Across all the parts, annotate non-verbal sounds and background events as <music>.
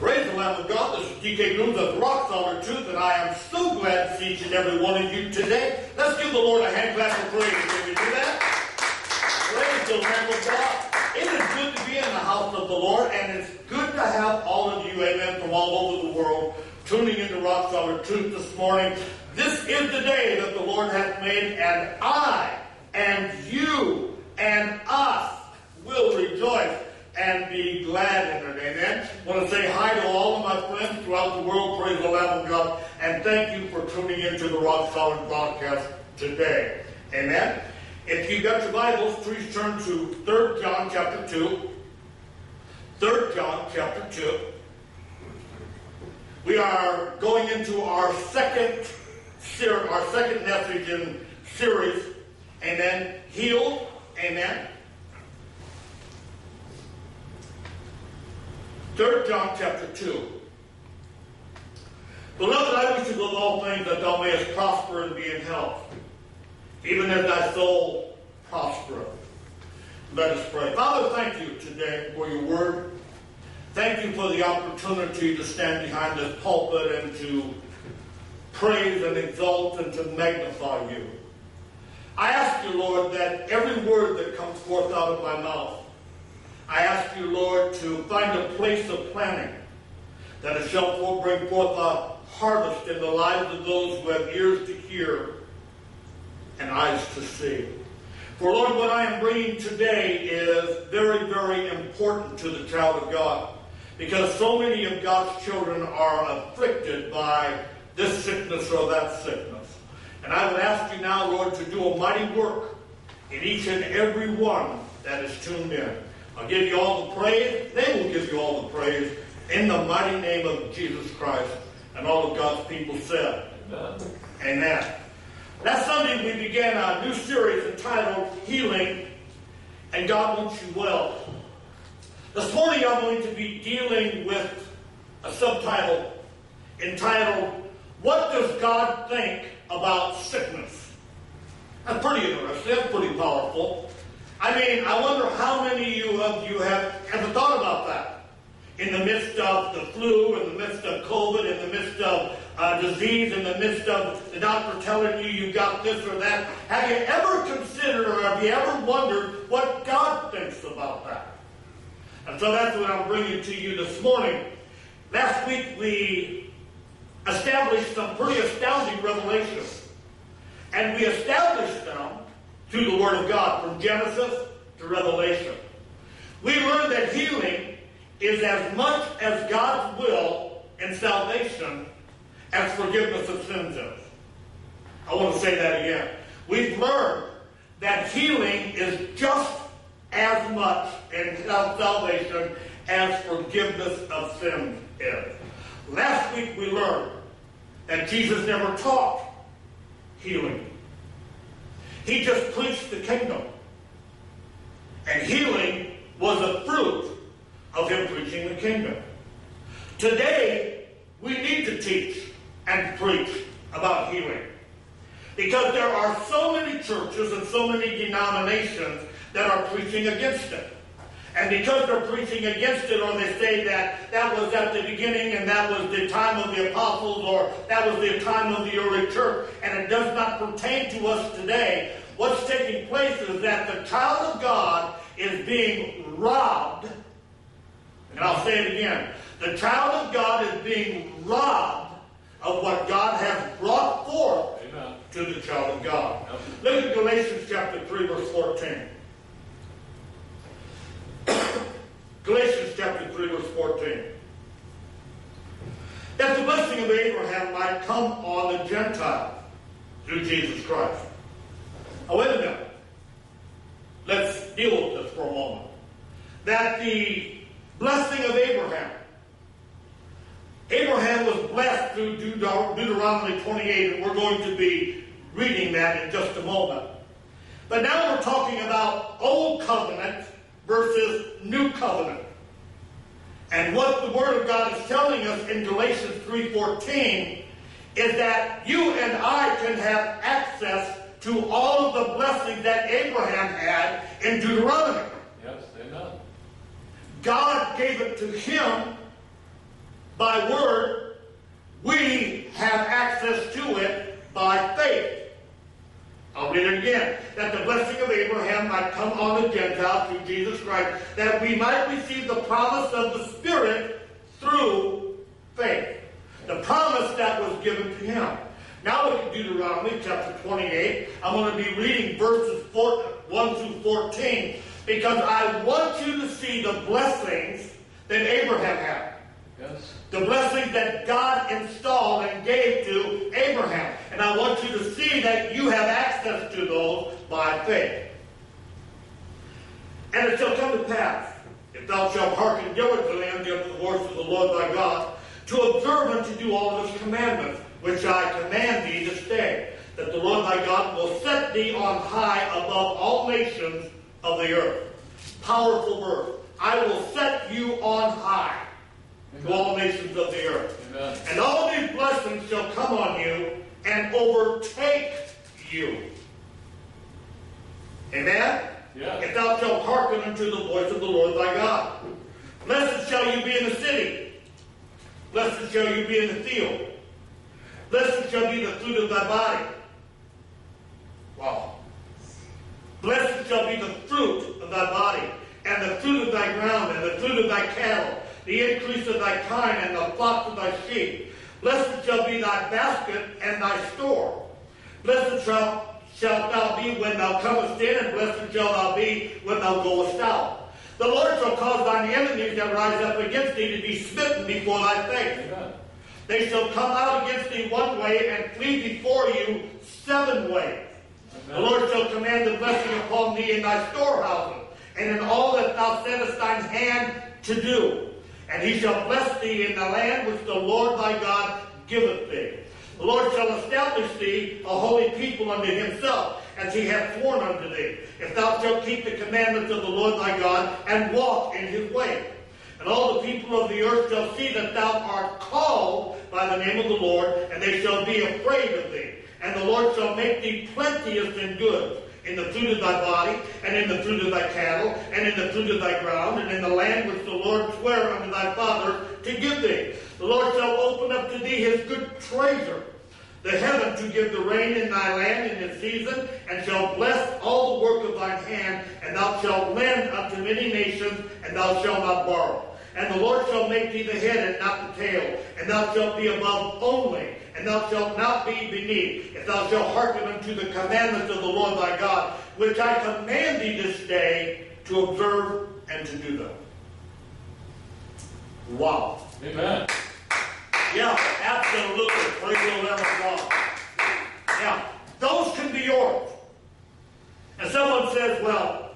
Praise the Lamb of God. This is DK Grooms of Rock Solid Truth, and I am so glad to see each and every one of you today. Let's give the Lord a hand clap of praise. Can we do that? Praise the Lamb of God. It is good to be in the house of the Lord, and it's good to have all of you, amen, from all over the world tuning into Rock Solid Truth this morning. This is the day that the Lord hath made, and I and you and us will rejoice and be glad in it. Amen. Want to say hi to all of my friends throughout the world. Praise the Lamb of God. And thank you for tuning into the Rock Solid broadcast today. Amen. If you've got your Bibles, please turn to 3 John chapter 2. 3 John chapter 2. We are going into our second ser- our second message in series. Amen. Healed. Amen. 3 John chapter 2. Beloved, I wish you above all things that thou mayest prosper and be in health, even as thy soul prospereth. Let us pray. Father, thank you today for your word. Thank you for the opportunity to stand behind this pulpit and to praise and exalt and to magnify you. I ask you, Lord, that every word that comes forth out of my mouth I ask you, Lord, to find a place of planting that it shall bring forth a harvest in the lives of those who have ears to hear and eyes to see. For Lord, what I am bringing today is very, very important to the child of God because so many of God's children are afflicted by this sickness or that sickness. And I would ask you now, Lord, to do a mighty work in each and every one that is tuned in. I'll give you all the praise. They will give you all the praise in the mighty name of Jesus Christ. And all of God's people said, Amen. Amen. Last Sunday we began a new series entitled Healing and God Wants You Well. This morning I'm going to be dealing with a subtitle entitled What Does God Think About Sickness? That's pretty interesting. That's pretty powerful. I mean, I wonder how many of you have ever thought about that. In the midst of the flu, in the midst of COVID, in the midst of uh, disease, in the midst of the doctor telling you you got this or that, have you ever considered or have you ever wondered what God thinks about that? And so that's what I'm bringing to you this morning. Last week we established some pretty astounding revelations. And we established them through the Word of God, from Genesis to Revelation. We learn that healing is as much as God's will and salvation as forgiveness of sins is. I want to say that again. We've learned that healing is just as much in salvation as forgiveness of sins is. Last week we learned that Jesus never taught healing. He just preached the kingdom. And healing was a fruit of him preaching the kingdom. Today, we need to teach and preach about healing. Because there are so many churches and so many denominations that are preaching against it. And because they're preaching against it, or they say that that was at the beginning and that was the time of the apostles, or that was the time of the early church, and it does not pertain to us today, what's taking place is that the child of God is being robbed. And I'll say it again. The child of God is being robbed of what God has brought forth Amen. to the child of God. Look at Galatians chapter 3, verse 14. <coughs> Galatians chapter 3, verse 14. That the blessing of Abraham might come on the Gentiles through Jesus Christ. Minute. Let's deal with this for a moment. That the blessing of Abraham, Abraham was blessed through Deuteronomy 28, and we're going to be reading that in just a moment. But now we're talking about Old Covenant versus New Covenant. And what the Word of God is telling us in Galatians 3.14 is that you and I can have access to all of the blessings that Abraham had in Deuteronomy. Yes, amen. God gave it to him by word, we have access to it by faith. I'll read it again. That the blessing of Abraham might come on the Gentiles through Jesus Christ, that we might receive the promise of the Spirit through faith. The promise that was given to him. Now look at Deuteronomy chapter 28. I'm going to be reading verses 4, 1 through 14 because I want you to see the blessings that Abraham had. Yes. The blessings that God installed and gave to Abraham. And I want you to see that you have access to those by faith. And it shall come to pass, if thou shalt hearken diligently unto the voice of the Lord thy God, to observe and to do all of his commandments, which I command thee this day, that the Lord thy God will set thee on high above all nations of the earth. Powerful verse. I will set you on high Amen. to all nations of the earth. Amen. And all these blessings shall come on you and overtake you. Amen? Yeah. If thou shalt hearken unto the voice of the Lord thy God. Blessed shall you be in the city. Blessed shall you be in the field. Blessed shall be the fruit of thy body. Wow. Blessed shall be the fruit of thy body, and the fruit of thy ground, and the fruit of thy cattle, the increase of thy kine, and the flock of thy sheep. Blessed shall be thy basket and thy store. Blessed shalt thou be when thou comest in, and blessed shalt thou be when thou goest out. The Lord shall cause thine enemies that rise up against thee to be smitten before thy face. They shall come out against thee one way and flee before you seven ways. Amen. The Lord shall command the blessing upon thee in thy storehouses, and in all that thou settest thine hand to do. And he shall bless thee in the land which the Lord thy God giveth thee. The Lord shall establish thee a holy people unto himself, as he hath sworn unto thee, if thou shalt keep the commandments of the Lord thy God, and walk in his way. And all the people of the earth shall see that thou art called by the name of the Lord, and they shall be afraid of thee. And the Lord shall make thee plenteous in goods, in the fruit of thy body, and in the fruit of thy cattle, and in the fruit of thy ground, and in the land which the Lord sware unto thy father to give thee. The Lord shall open up to thee his good treasure, the heaven to give the rain in thy land in its season, and shall bless all the work of thine hand, and thou shalt lend unto many nations, and thou shalt not borrow. And the Lord shall make thee the head and not the tail, and thou shalt be above only, and thou shalt not be beneath, if thou shalt hearken unto the commandments of the Lord thy God, which I command thee this day to observe and to do them. Wow. Amen. Yeah, absolutely. Praise the Lamb of God. Yeah, those can be yours. And someone says, well,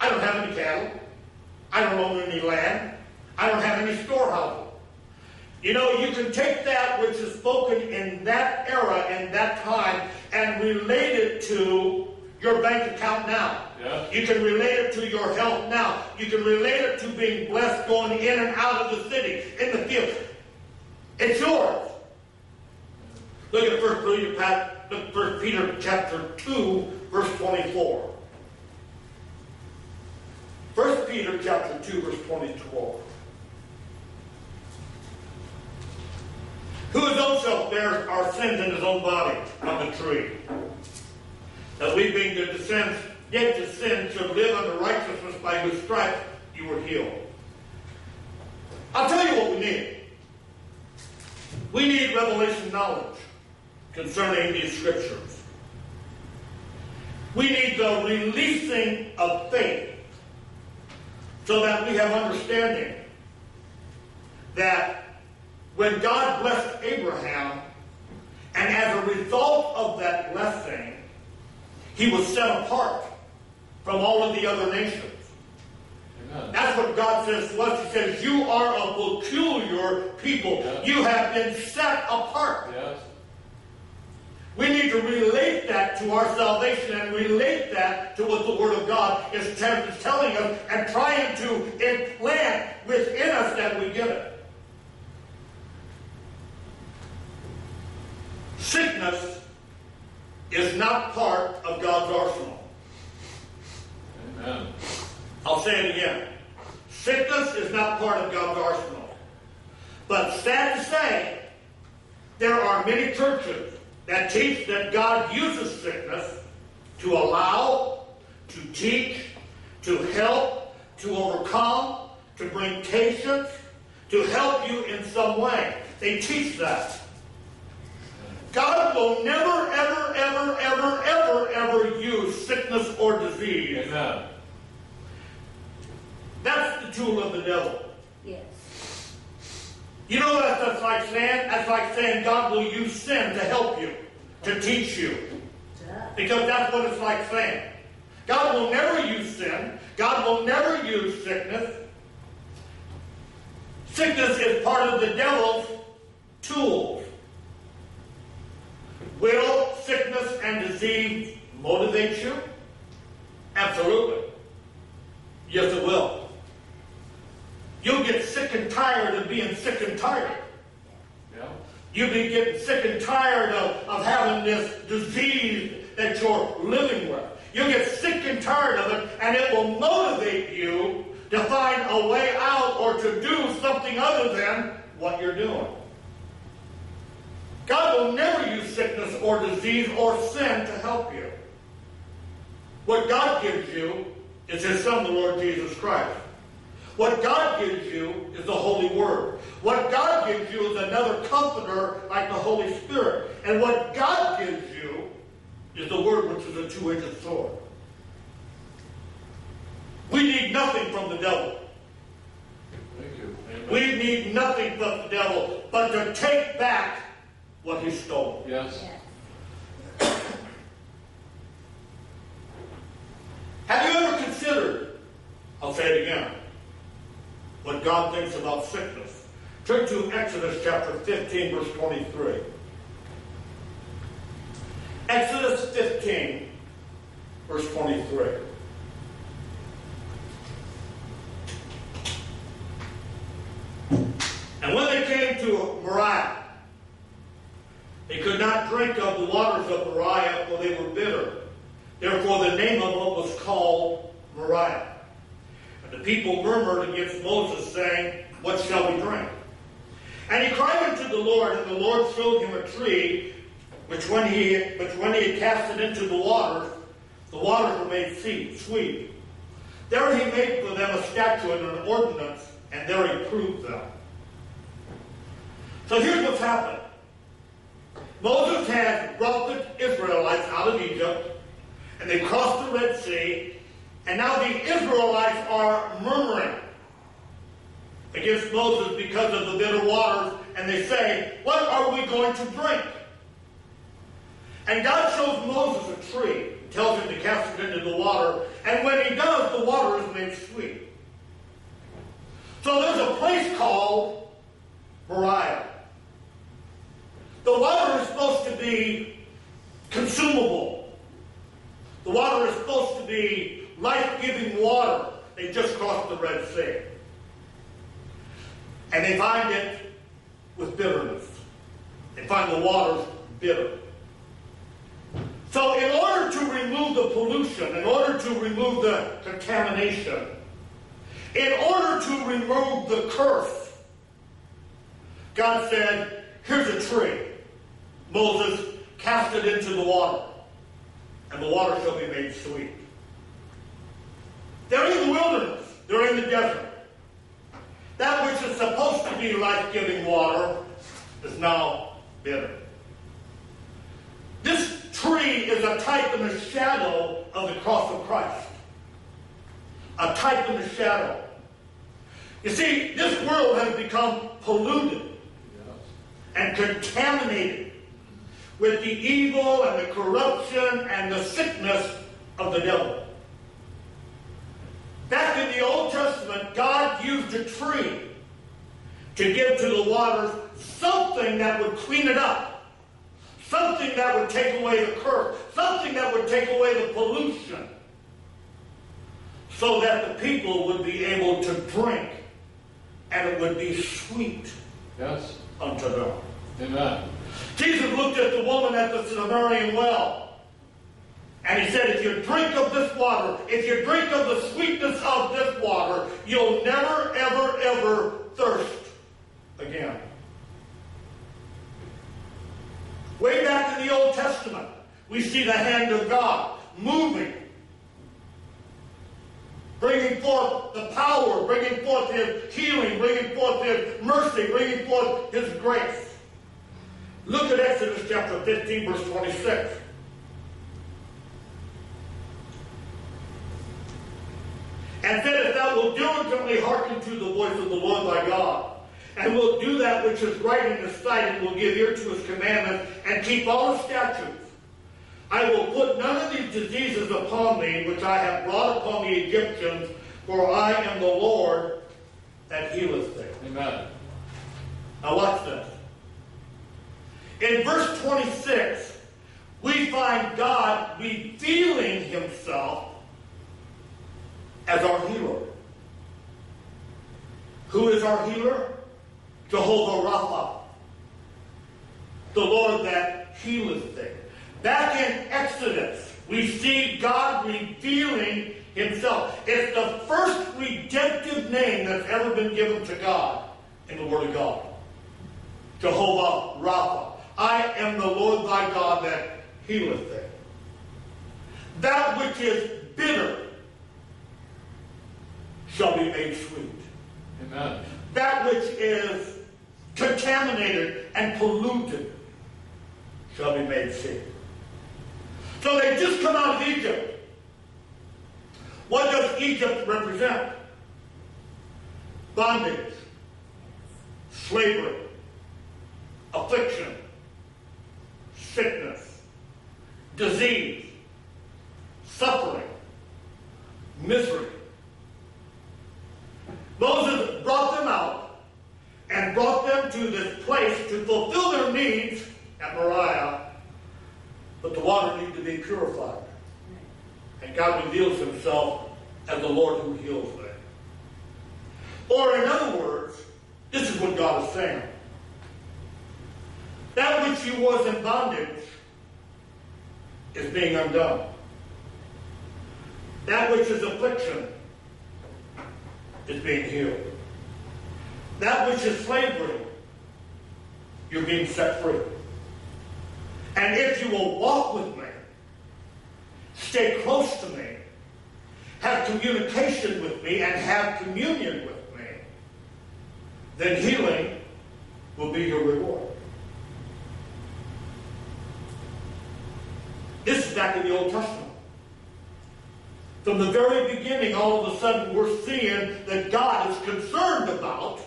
I don't have any cattle. I don't own any land. I don't have any storehouses. You know, you can take that which is spoken in that era, in that time, and relate it to your bank account now. Yeah. You can relate it to your health now. You can relate it to being blessed going in and out of the city, in the field. It's yours. Look at First Peter, look First Peter chapter 2, verse 24. First Peter chapter 2, verse 24. Who his bears our sins in his own body on the tree. That we being the descendants yet to sin should live under righteousness by whose stripes you were healed. I'll tell you what we need. We need revelation knowledge concerning these scriptures. We need the releasing of faith so that we have understanding that when God blessed Abraham, and as a result of that blessing, he was set apart from all of the other nations. Amen. That's what God says to us. He says, You are a peculiar people. Yes. You have been set apart. Yes. We need to relate that to our salvation and relate that to what the Word of God is, telling us and trying to implant within us that we get it. Sickness is not part of God's arsenal. Amen. I'll say it again. Sickness is not part of God's arsenal. But sad to say, there are many churches that teach that God uses sickness to allow, to teach, to help, to overcome, to bring patience, to help you in some way. They teach that. God will never, ever, ever, ever, ever, ever use sickness or disease. Amen. That's the tool of the devil. Yes. You know what that's like saying? That's like saying God will use sin to help you, to teach you. Because that's what it's like saying. God will never use sin. God will never use sickness. Sickness is part of the devil's tools. Will sickness and disease motivate you? Absolutely. Yes, it will. You'll get sick and tired of being sick and tired. Yeah. You'll be getting sick and tired of, of having this disease that you're living with. You'll get sick and tired of it, and it will motivate you to find a way out or to do something other than what you're doing. God will never use sickness or disease or sin to help you. What God gives you is His Son, the Lord Jesus Christ. What God gives you is the Holy Word. What God gives you is another comforter like the Holy Spirit. And what God gives you is the Word, which is a two-edged sword. We need nothing from the devil. Thank you. Amen. We need nothing from the devil but to take back what he stole. Yes. Yes. Have you ever considered, I'll say it again, what God thinks about sickness? Turn to Exodus chapter 15, verse 23. Exodus 15, verse 23. And when they came to Moriah, they could not drink of the waters of Moriah, for they were bitter. Therefore, the name of it was called Moriah. The people murmured against Moses, saying, What shall we drink? And he cried unto the Lord, and the Lord showed him a tree, which when he, which when he had cast it into the water, the waters were made sweet. sweet. There he made for them a statute and an ordinance, and there he proved them. So here's what's happened. Moses had brought the Israelites out of Egypt, and they crossed the Red Sea, and now the Israelites are murmuring against Moses because of the bitter waters, and they say, What are we going to drink? And God shows Moses a tree, tells him to cast it into the water, and when he does, the water is made sweet. So there's a place called Moriah. The water is supposed to be consumable. The water is supposed to be life-giving water. They just crossed the Red Sea. And they find it with bitterness. They find the waters bitter. So in order to remove the pollution, in order to remove the contamination, in order to remove the curse, God said, here's a tree. Moses cast it into the water, and the water shall be made sweet. They're in the wilderness. They're in the desert. That which is supposed to be life-giving water is now bitter. This tree is a type and a shadow of the cross of Christ. A type and a shadow. You see, this world has become polluted and contaminated with the evil and the corruption and the sickness of the devil. Back in the Old Testament, God used a tree to give to the waters something that would clean it up, something that would take away the curse, something that would take away the pollution, so that the people would be able to drink and it would be sweet Yes. unto them. Amen. Jesus looked at the woman at the Samaritan well. And he said, if you drink of this water, if you drink of the sweetness of this water, you'll never, ever, ever thirst again. Way back in the Old Testament, we see the hand of God moving, bringing forth the power, bringing forth His healing, bringing forth His mercy, bringing forth His grace. Look at Exodus chapter 15, verse 26. And then if thou wilt diligently hearken to the voice of the Lord thy God, and will do that which is right in his sight, and will give ear to his commandments, and keep all his statutes, I will put none of these diseases upon thee, which I have brought upon the Egyptians, for I am the Lord that healeth thee. Amen. Now watch this. In verse 26, we find God revealing himself as our healer. Who is our healer? Jehovah Rapha, the Lord that healeth thee. Back in Exodus, we see God revealing himself. It's the first redemptive name that's ever been given to God in the Word of God. Jehovah Rapha. I am the Lord thy God that healeth thee. That which is bitter shall be made sweet. Amen. That which is contaminated and polluted shall be made sweet. So they just come out of Egypt. What does Egypt represent? Bondage, slavery, affliction, sickness, disease, suffering, misery. Moses brought them out and brought them to this place to fulfill their needs at Moriah, but the water needed to be purified. And God reveals himself as the Lord who heals them. Or in other words, this is what God is saying. That which you was in bondage is being undone. That which is affliction is being healed. That which is slavery, you're being set free. And if you will walk with me, stay close to me, have communication with me, and have communion with me, then healing will be your reward. This is back in the Old Testament. From the very beginning, all of a sudden, we're seeing that God is concerned about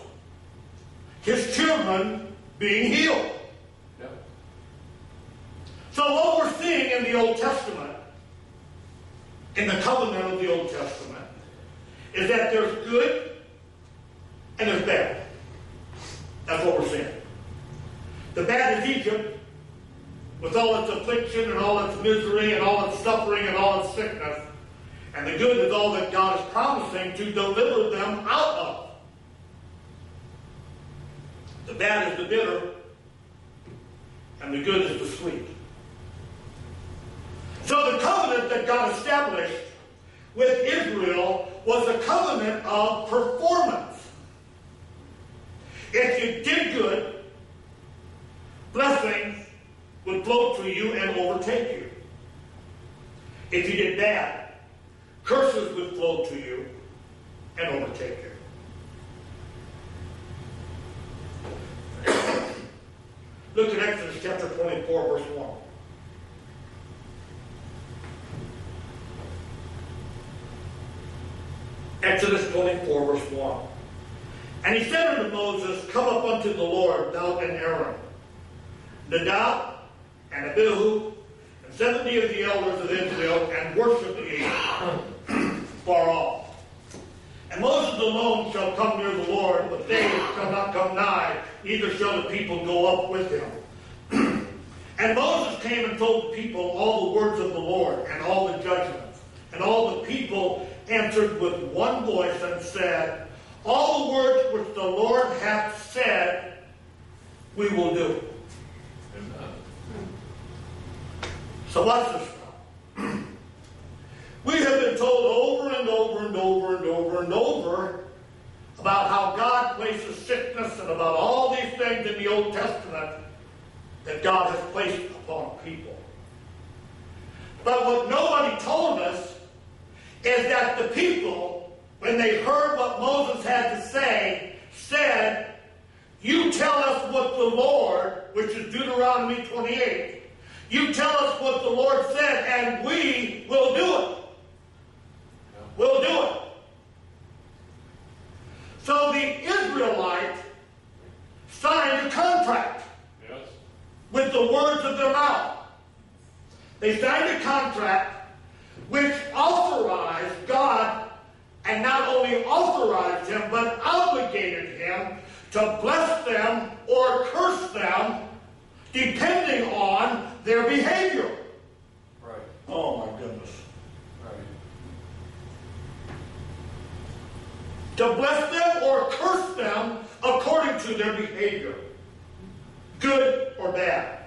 his children being healed. Yep. So, what we're seeing in the Old Testament, in the covenant of the Old Testament, is that there's good and there's bad. That's what we're seeing. The bad is Egypt, with all its affliction and all its misery and all its suffering and all its sickness. And the good is all that God is promising to deliver them out of. The bad is the bitter, and the good is the sweet. So the covenant that God established with Israel was a covenant of performance. If you did good, blessings would flow to you and overtake you. If you did that, curses would flow to you and overtake you. <coughs> Look at Exodus chapter 24, verse 1. Exodus 24, verse 1. And he said unto Moses, Come up unto the Lord, thou and Aaron, Nadab and Abihu, and seventy of the elders of Israel, and worship ye <clears throat> far off. And Moses alone shall come near the Lord, but they shall not come nigh, neither shall the people go up with him. <clears throat> and Moses came and told the people all the words of the Lord, and all the judgments. And all the people answered with one voice and said, All the words which the Lord hath said, we will do. Amen. So watch this. We have been told over and over and over and over and over about how God places sickness and about all these things in the Old Testament that God has placed upon people. But what nobody told us is that the people, when they heard what Moses had to say, said, You tell us what the Lord, which is Deuteronomy 28, you tell us what the Lord said, and we will do it. We'll do it. So the Israelites signed a contract Yes. with the words of their mouth. They signed a contract which authorized God, and not only authorized him, but obligated him to bless them or curse them depending on their behavior. Right. Oh my goodness. Right. To bless them or curse them according to their behavior, good or bad.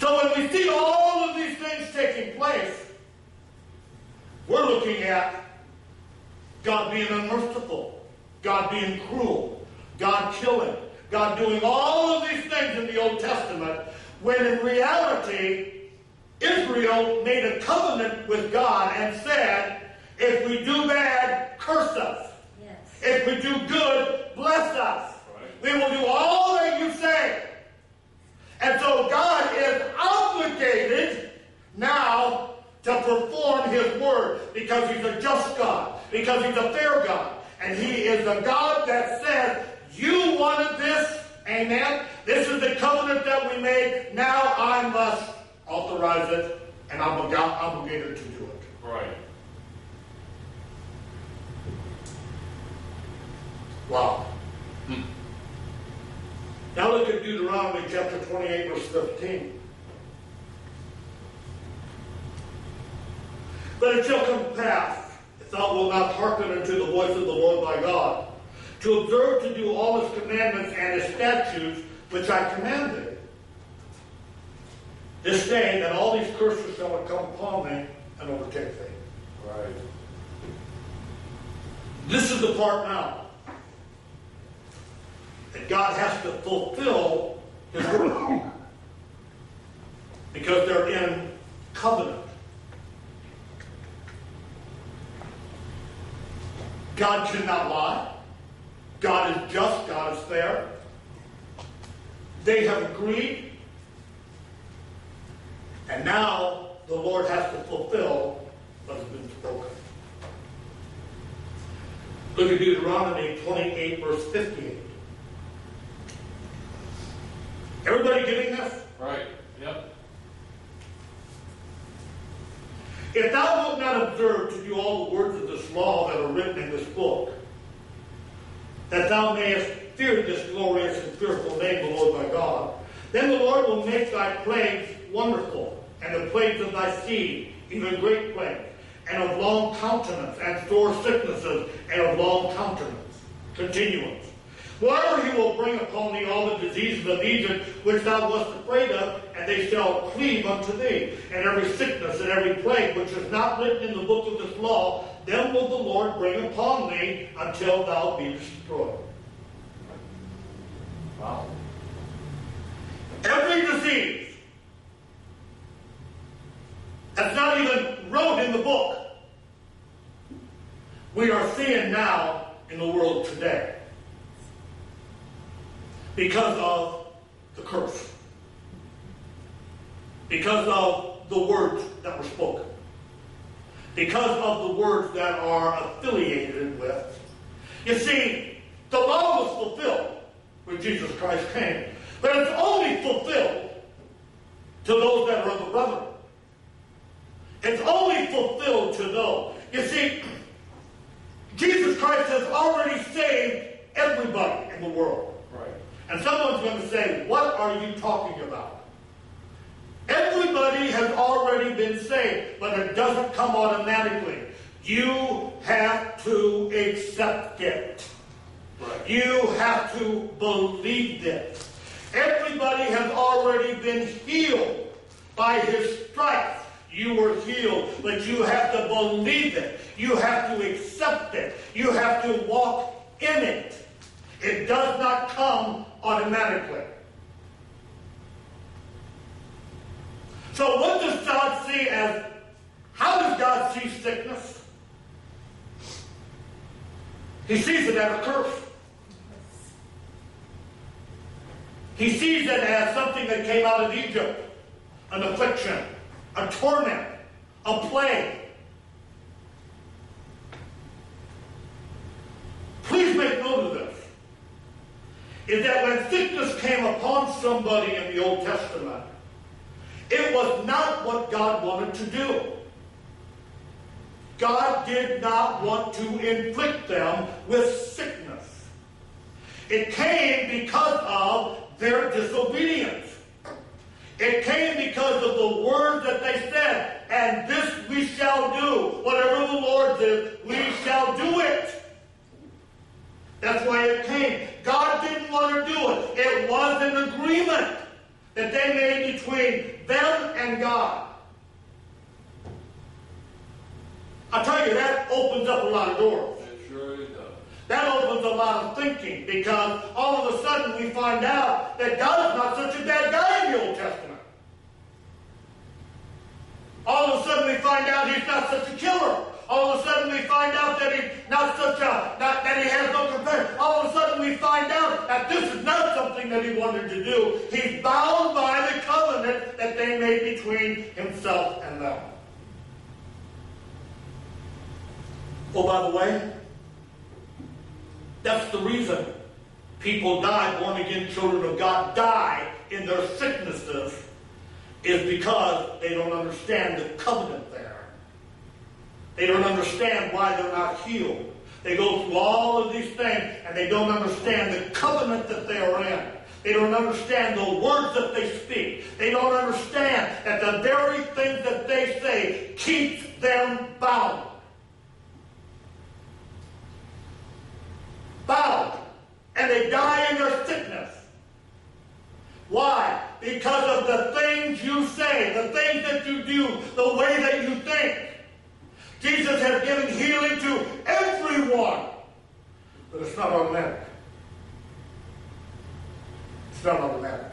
So when we see all of these things taking place, we're looking at God being unmerciful, God being cruel, God killing, God doing all of these things in the Old Testament, when in reality, Israel made a covenant with God and said, if we do bad, curse us. Yes. If we do good, bless us. Right. We will do all that you say. And so God is obligated now to perform his word because he's a just God, because he's a fair God. And he is a God that says, You wanted this, amen. This is the covenant that we made. Now I must authorize it, and I'm obligated to do it. Right. Wow. Hmm. Now look at Deuteronomy chapter 28, verse 15. But it shall come to pass, if thou wilt not hearken unto the voice of the Lord thy God, to observe to do all his commandments and his statutes which I command thee. This day that all these curses shall come upon thee and overtake thee. Right. This is the part now that God has to fulfill His word because they're in covenant. God cannot lie. God is just. God is fair. They have agreed. And now the Lord has to fulfill what has been spoken. Look at Deuteronomy 28, verse 58. Everybody getting this? Right. Yep. If thou wilt not observe to do all the words of this law that are written in this book, that thou mayest fear this glorious and fearful name, the Lord thy God, then the Lord will make thy plagues wonderful, and the plagues of thy seed, even great plagues, and of long countenance, and sore sicknesses, and of long countenance, continuance. Moreover, he will bring upon thee all the diseases of Egypt which thou wast afraid of, and they shall cleave unto thee. And every sickness and every plague which is not written in the book of this law, them will the Lord bring upon thee until thou be destroyed. Wow. Every disease that's not even wrote in the book, we are seeing now in the world today because of the curse, because of the words that were spoken, because of the words that are affiliated with. You see, the law was fulfilled when Jesus Christ came, but it's only fulfilled to those that are of the brother. It's only fulfilled to those. You see, Jesus Christ has already saved everybody in the world. Right. And someone's going to say, What are you talking about? Everybody has already been saved, but it doesn't come automatically. You have to accept it. Right. You have to believe it. Everybody has already been healed by his stripes. You were healed, but you have to believe it. You have to accept it. You have to walk in it. It does not come automatically. So what does God see as, how does God see sickness? He sees it as a curse. He sees it as something that came out of Egypt, an affliction, a torment, a plague. Please make note of this. Is that when sickness came upon somebody in the Old Testament, it was not what God wanted to do. God did not want to inflict them with sickness. It came because of their disobedience. It came because of the word that they said, and this we shall do. Whatever the Lord did, we shall do it. That's why it came. God didn't want to do it. It was an agreement that they made between them and God. I tell you, that opens up a lot of doors. It sure does. That opens a lot of thinking because all of a sudden we find out that God is not such a bad guy in the Old Testament. All of a sudden we find out he's not such a killer. All of a sudden we find out that he's not such a, not, that he has no compassion. All of a sudden we find out that this is not something that he wanted to do. He's bound by the covenant that they made between himself and them. Oh, by the way, that's the reason people die, born again children of God, die in their sicknesses, is because they don't understand the covenant there. They don't understand why they're not healed. They go through all of these things and they don't understand the covenant that they are in. They don't understand the words that they speak. They don't understand that the very things that they say keeps them bound. Bound. And they die in their sickness. Why? Because of the things you say, the things that you do, the way that you think. Jesus has given healing to everyone. But it's not automatic. It's not automatic.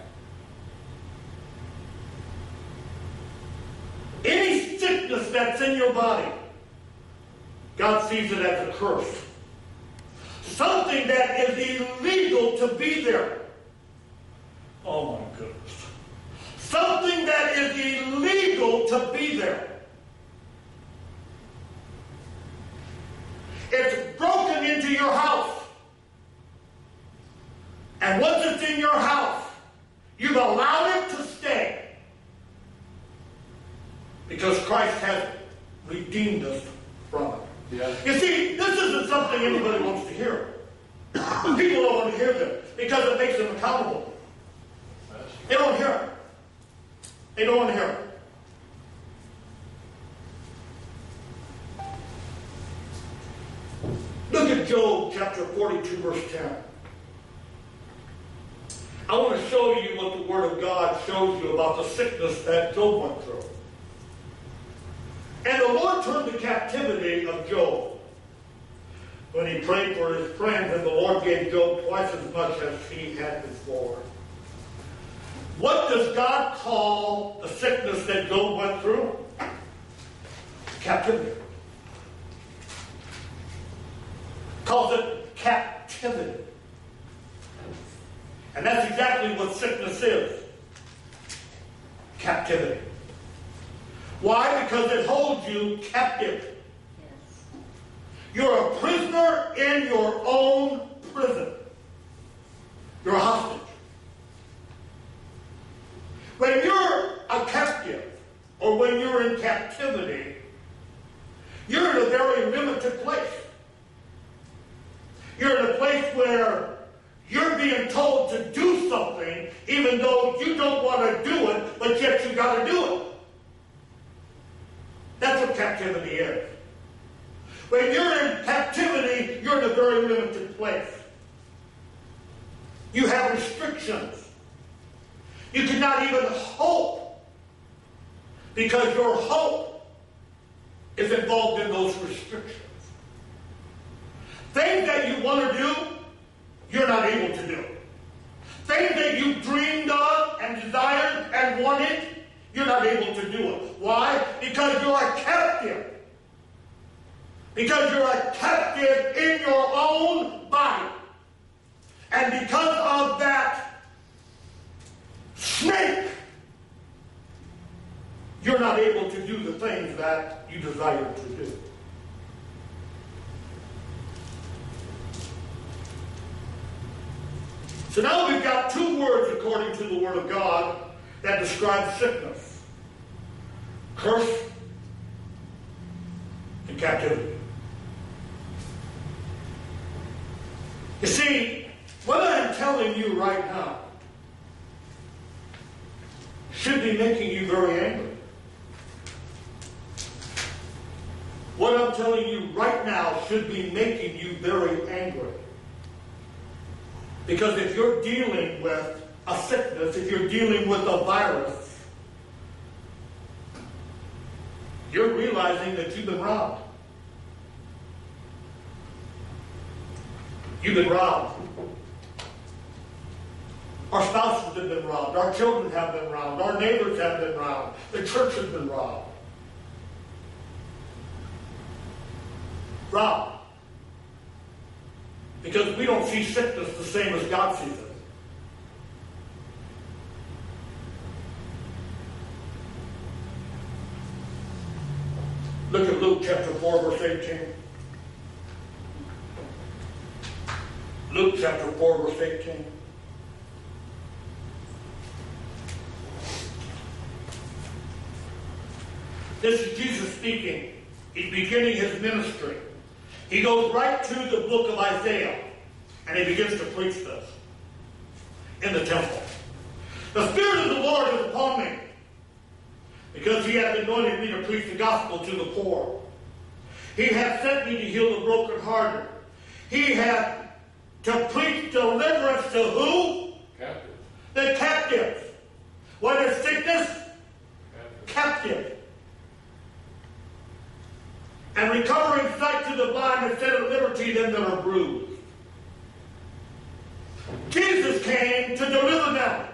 Any sickness that's in your body, God sees it as a curse. Something that is illegal to be there. Oh my goodness. Something that is illegal to be there. It's broken into your house. And once it's in your house, you've allowed it to stay. Because Christ has redeemed us from it. Yes. You see, this isn't something anybody wants to hear. People don't want to hear this because it makes them accountable. They don't hear it. They don't want to hear it. Look Job chapter 42, verse 10. I want to show you what the Word of God shows you about the sickness that Job went through. And the Lord turned the captivity of Job when he prayed for his friends, and the Lord gave Job twice as much as he had before. What does God call the sickness that Job went through? Captivity. Calls it captivity. And that's exactly what sickness is. Captivity. Why? Because it holds you captive. You're a prisoner in your own prison. You're a hostage. When you're a captive, or when you're in captivity, you're in a very limited place. You're in a place where you're being told to do something, even though you don't want to do it, but yet you got to do it. That's what captivity is. When you're in captivity, you're in a very limited place. You have restrictions. You cannot even hope because your hope is involved in those restrictions. Things that you want to do, you're not able to do. Things that you dreamed of and desired and wanted, You're not able to do it. Why? Because you're a captive. Because you're a captive in your own body. And because of that snake, you're not able to do the things that you desire to do. So now we've got two words according to the Word of God that describe sickness curse and captivity. You see, what I'm telling you right now should be making you very angry. What I'm telling you right now should be making you very angry. Because if you're dealing with a sickness, if you're dealing with a virus, you're realizing that you've been robbed. You've been robbed. Our spouses have been robbed. Our children have been robbed. Our neighbors have been robbed. The church has been robbed. Robbed. Because we don't see sickness the same as God sees it. Look at Luke chapter 4, verse 18. Luke chapter 4, verse 18. This is Jesus speaking. He's beginning his ministry. He goes right to the book of Isaiah and he begins to preach this in the temple. The Spirit of the Lord is upon me because he hath anointed me to preach the gospel to the poor. He hath sent me to heal the brokenhearted. He hath to preach deliverance to who? Captive. The captives. What is sickness? Captive. Captive. And recovering sight to the blind set at liberty them that are bruised. Jesus came to deliver them.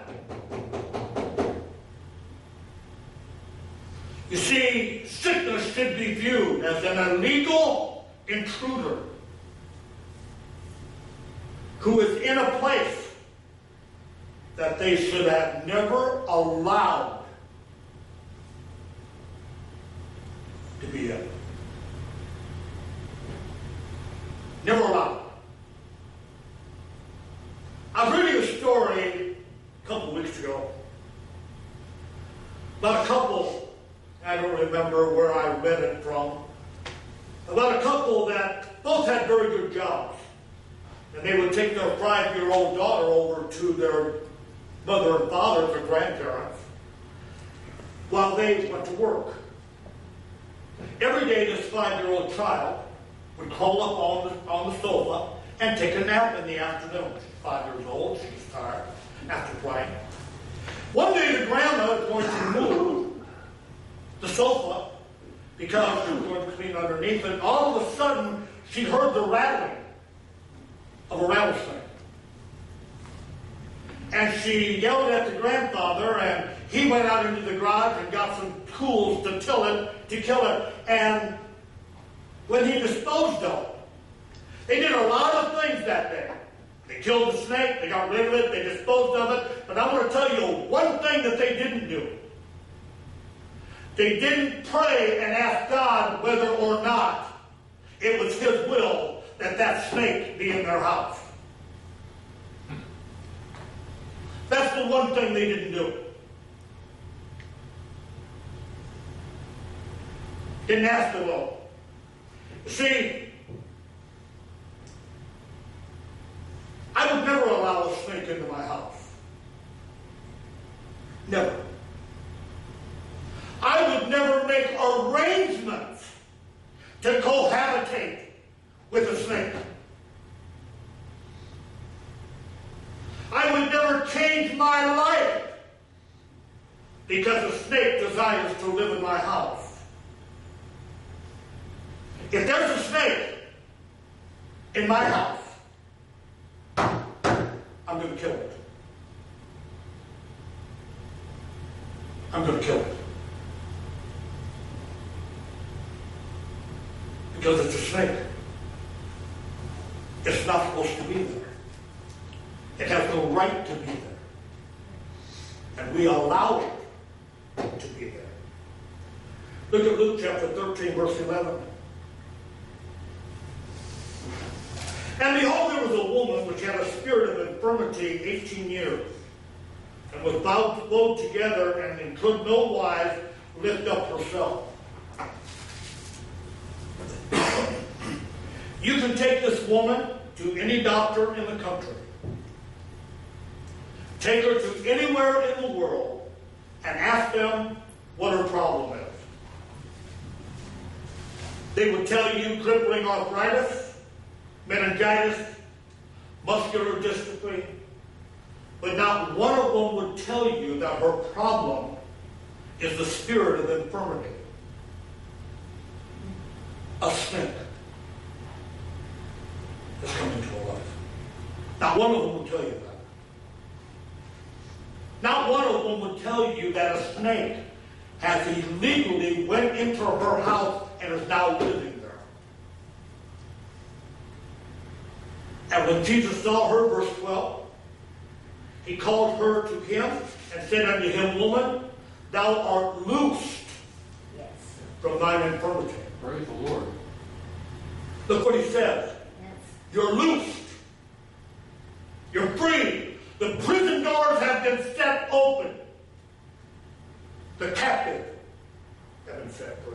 You see, sickness should be viewed as an illegal intruder who is in a place that they should have never allowed to be in. Never allowed. I was reading a story a couple weeks ago about a couple, I don't remember where I read it from, about a couple that both had very good jobs. And they would take their five year old daughter over to their mother and father, their grandparents, while they went to work. Every day, this five year old child would crawl up on the, on the sofa and take a nap in the afternoon. Five years old, she was tired after playing. One day, the grandma is going to move the sofa because she was going to clean underneath it. All of a sudden, she heard the rattling of a rattlesnake. And she yelled at the grandfather, and he went out into the garage and got some tools to kill it, to kill it. And when he disposed of it, they did a lot of things that day. They killed the snake, they got rid of it, they disposed of it. But I want to tell you one thing that they didn't do. They didn't pray and ask God whether or not it was His will that that snake be in their house. That's the one thing they didn't do. Didn't ask the Lord. See, I would never allow a snake into my house. Never. I would never make arrangements to cohabitate with a snake. I would never change my life because a snake desires to live in my house. If there's a snake in my house, I'm going to kill it. I'm going to kill it. Because it's a snake. It's not supposed to be there. It has no right to be there. And we allow it to be there. Look at Luke chapter 13, verse 11. And behold, there was a woman which had a spirit of infirmity 18 years, and was bowed, together, and could no wise lift up herself. You can take this woman to any doctor in the country. Take her to anywhere in the world and ask them what her problem is. They would tell you crippling arthritis, meningitis, muscular dystrophy, but not one of them would tell you that her problem is the spirit of infirmity. A snake is coming to her life. Not one of them will tell you that. Not one of them would tell you that a snake has illegally went into her house and is now living there. And when Jesus saw her, verse 12, he called her to him and said unto him, Woman, thou art loosed Yes. from thine infirmity. Praise the Lord. Look what he says. Yes. You're loosed. You're free. The prison doors have been set open. The captive have been set free.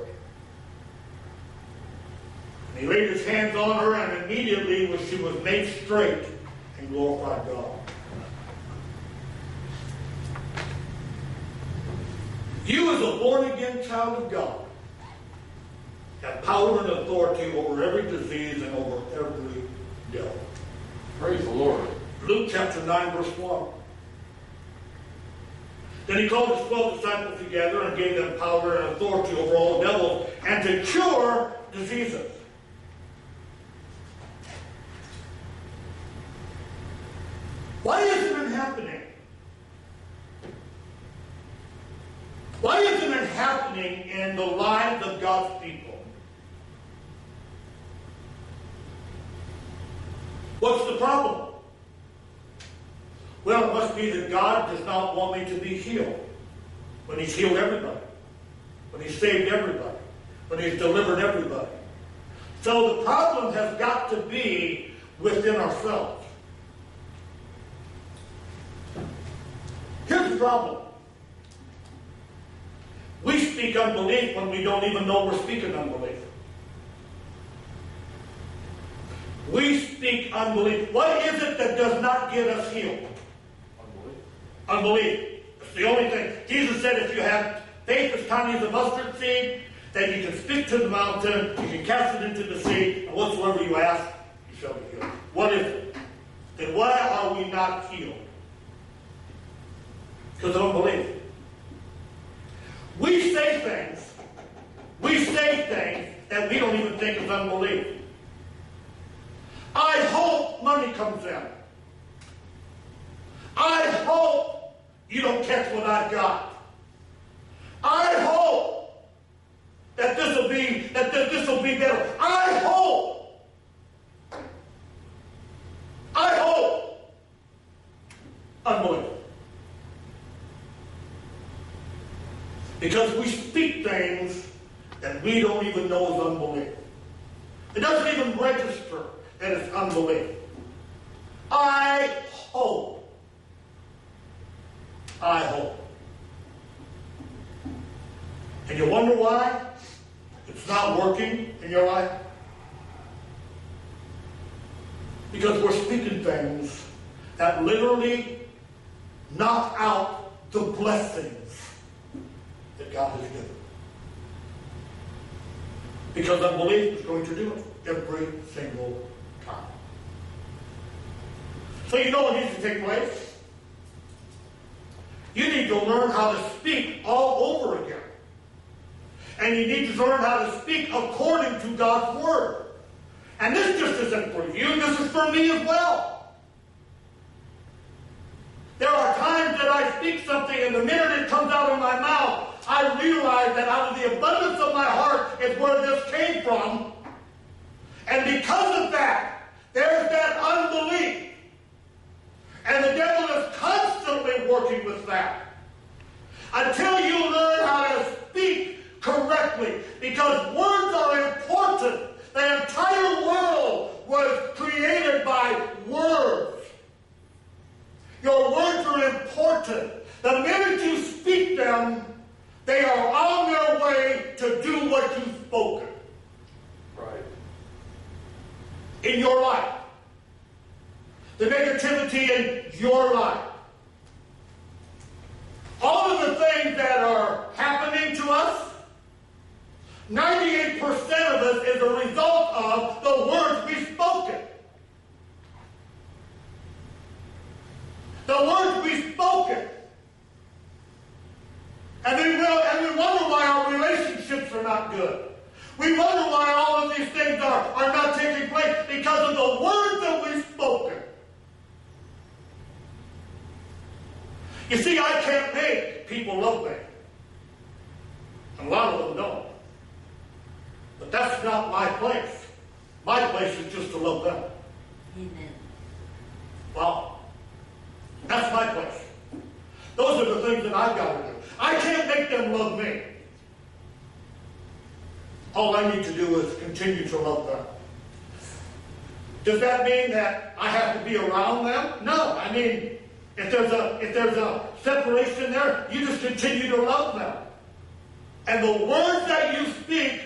And he laid his hands on her, and immediately she was made straight and glorified God. You, as a born again child of God, have power and authority over every disease and over every devil. Praise the Lord. Luke chapter 9, verse 1. Then he called his twelve disciples together and gave them power and authority over all devils and to cure diseases. Why isn't it happening? Why isn't it happening in the lives of God's people? What's the problem? Well, it must be that God does not want me to be healed. When He's healed everybody. When He's saved everybody. When He's delivered everybody. So the problem has got to be within ourselves. Here's the problem. We speak unbelief when we don't even know we're speaking unbelief. We speak unbelief. What is it that does not get us healed? Unbelief. Unbelief. It's the only thing. Jesus said if you have faith as tiny as a mustard seed, then you can speak to the mountain, you can cast it into the sea, and whatsoever you ask, you shall be healed. What is it? Then why are we not healed? Because of unbelief. We say things, we say things that we don't even think is unbelief. I hope money comes in. I hope you don't catch what I've got. I hope that this will be that this will be better. I hope. I hope. Unbelief. Because we speak things that we don't even know is unbelief. It doesn't even register that it's unbelief. I hope. I hope. And you wonder why it's not working in your life? Because we're speaking things that literally knock out the blessings God has given. Because unbelief is going to do it every single time. So you know what needs to take place? You need to learn how to speak all over again. And you need to learn how to speak according to God's word. And this just isn't for you, this is for me as well. There are times that I speak something and the minute it comes out of my mouth, I realize that out of the abundance of my heart is where this came from. And because of that, there's that unbelief. And the devil is constantly working with that. Until you learn how to speak correctly. Because words are important. The entire world was created by words. Your words are important. The minute you speak them, they are on their way to do what you've spoken. Right. In your life. The negativity in your life. All of the things that are happening to us, 98% of us is a result of the words we've spoken. The words we've spoken. And we, will, and we wonder why our relationships are not good. We wonder why all of these things are, are not taking place because of the words that we've spoken. You see, I can't make people love me. And a lot of them don't. But that's not my place. My place is just to love them. Amen. Well, that's my place. Those are the things that I've got to do. I can't make them love me. All I need to do is continue to love them. Does that mean that I have to be around them? No. I mean, if there's a if there's a separation there, you just continue to love them. And the words that you speak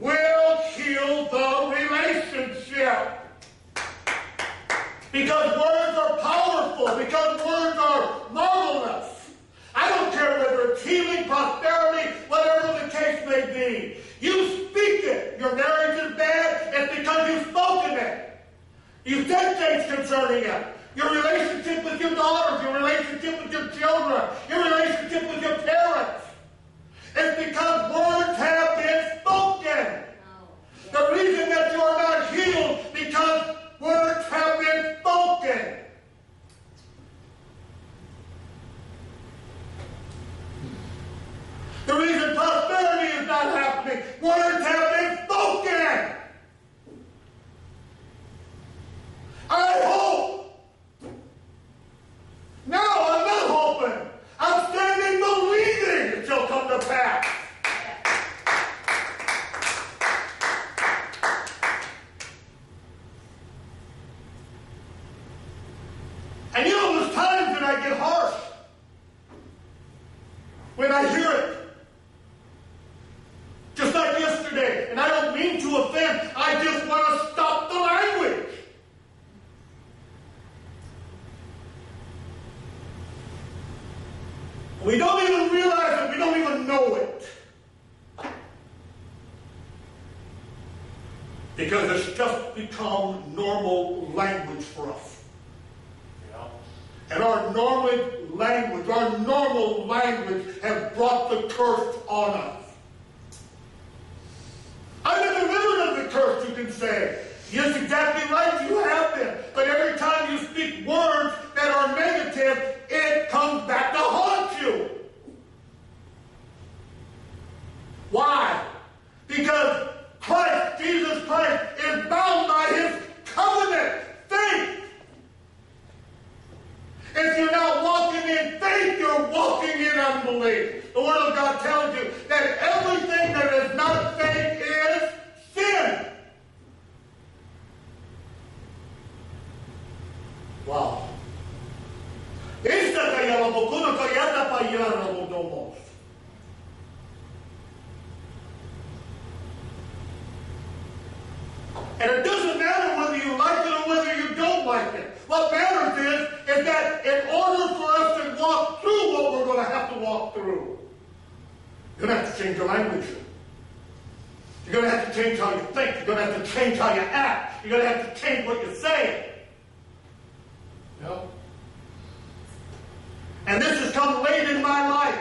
will heal the relationship. Because words are powerful, because words are marvelous. I don't care whether it's healing, prosperity, whatever the case may be. You speak it. Your marriage is bad, it's because you've spoken it. You said things concerning it. Your relationship with your daughters, your relationship with your children, your relationship with your parents. It's because words have been spoken. The reason that you are not healed because words have been spoken. The reason prosperity is not happening, words have been spoken. I hope. No, I'm not hoping. I'm standing believing it shall come to pass. And you know, there's times that I get harsh when I hear it. Just like yesterday. And I don't mean to offend, I just want to stop the language. We don't even realize it, we don't even know it. Because it's just become normal language for us. Yeah. And our normal language, our normal language has brought the curse on us. I've been delivered of the curse, you can say. Yes, exactly right, you have been. But every time you speak words that are negative, it comes back to haunt you. Why? Because Christ, Jesus Christ, is bound by his covenant, faith. If you're not walking in faith, you're walking in unbelief. The Word of God tells you that everything that is not faith is sin. Wow domos. And it doesn't matter whether you like it or whether you don't like it. What matters is, is that in order for us to walk through what we're going to have to walk through, you're going to have to change your language. You're going to have to change how you think. You're going to have to change how you act. You're going to have to change what you say. Yep. And this has come late in my life.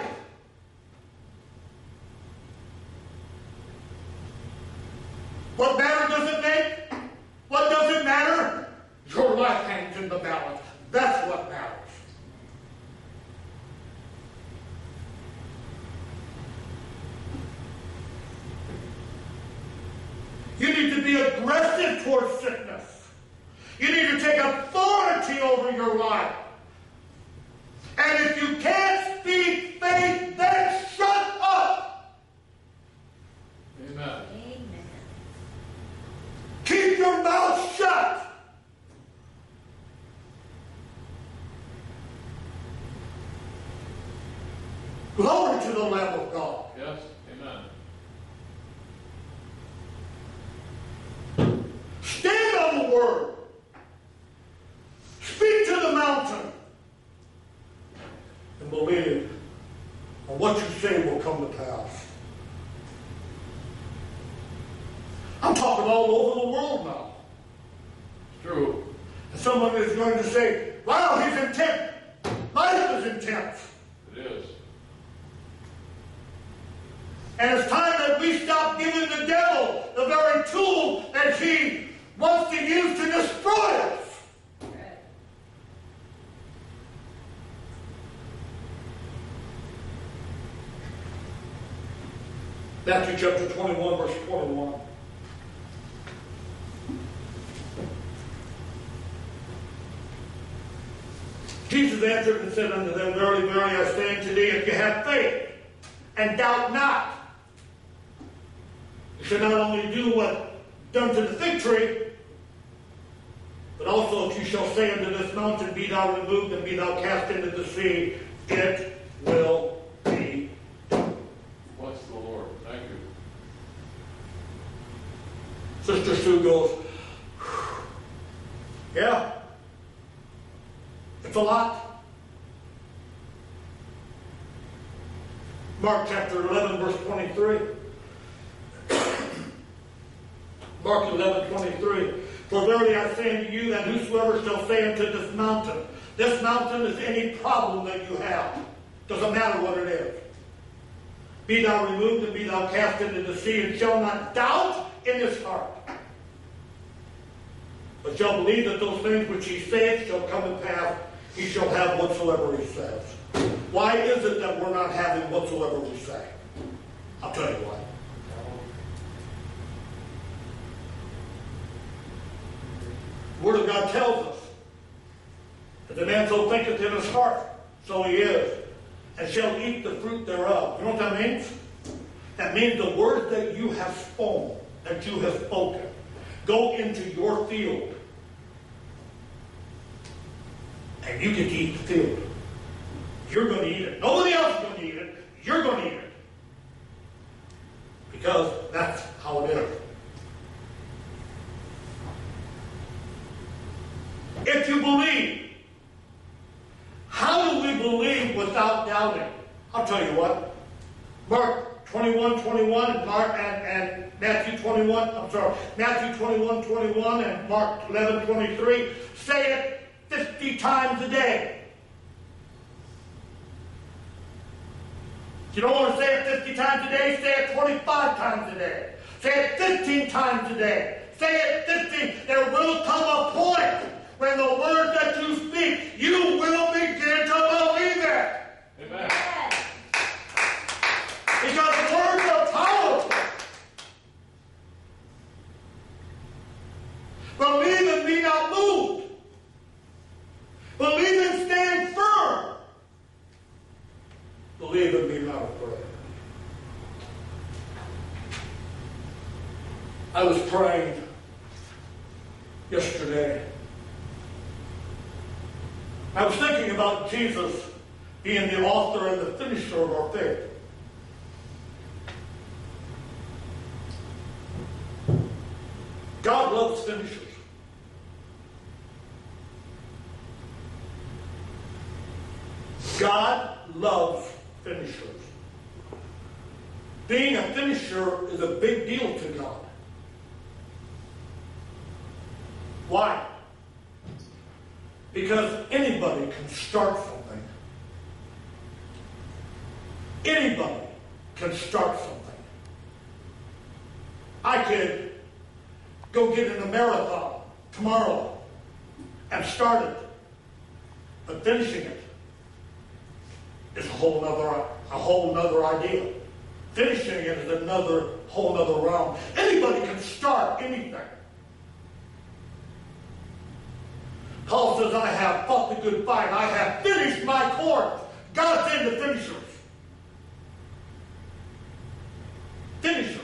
What matter does it make? What does it matter? Your life hangs in the balance. That's what matters. be aggressive towards sickness. You need to take authority over your life. And if you can't speak faith, then shut up. Amen. Amen. Keep your mouth shut. Glory to the Lamb of God. Yes. Word. Speak to the mountain. And believe and what you say will come to pass. I'm talking all over the world now. It's true. And someone is going to say, wow, he's intense. Life is intense. It is. And it's time that we stop giving the devil the very tool that he wants to use to destroy us. Matthew chapter 21, verse 21. Jesus answered and said unto them, Verily, verily, I say unto thee, if you have faith, and doubt not, you shall not only do what done to the fig tree, but also if you shall say unto this mountain, Be thou removed and be thou cast into the sea, it will be Bless the Lord. Thank you. Sister Sue goes, yeah, it's a lot. Mark chapter 11, verse 23. Mark 11, 23. For verily I say unto you that whosoever shall say unto this mountain, this mountain is any problem that you have. Doesn't matter what it is. Be thou removed and be thou cast into the sea, and shall not doubt in his heart. But shall believe that those things which he saith shall come to pass, he shall have whatsoever he says. Why is it that we're not having whatsoever we say? I'll tell you why. The Word of God tells us that the man so thinketh in his heart, so he is, and shall eat the fruit thereof. You know what that means? That means the words that you have spoken, that you have spoken, go into your field, and you can eat the field. You're going to eat it. Nobody else is going to eat it. You're going to eat it. Because that's how it is. If you believe, how do we believe without doubting? I'll tell you what. Mark 21, 21, and Mark and, and Matthew 21, I'm sorry, Matthew 21, 21, and Mark 11, 23 say it 50 times a day. If you don't want to say it 50 times a day, say it 25 times a day. Say it 15 times a day. Say it 15. There will come a point when the word that you speak, you will begin to believe it. Amen. Because words are powerful. Believe and be not moved. Believe and stand firm. Believe and be not afraid. I was praying yesterday. I was thinking about Jesus being the author and the finisher of our faith. God loves finishers. God loves finishers. Being a finisher is a big deal to God. Why? Because anybody can start something. Anybody can start something. I could go get in a marathon tomorrow and start it. But finishing it is a whole nother a whole nother idea. Finishing it is another whole nother realm. Anybody can start anything. Paul says, I have fought the good fight. I have finished my course. God's in the finishers. Finishers.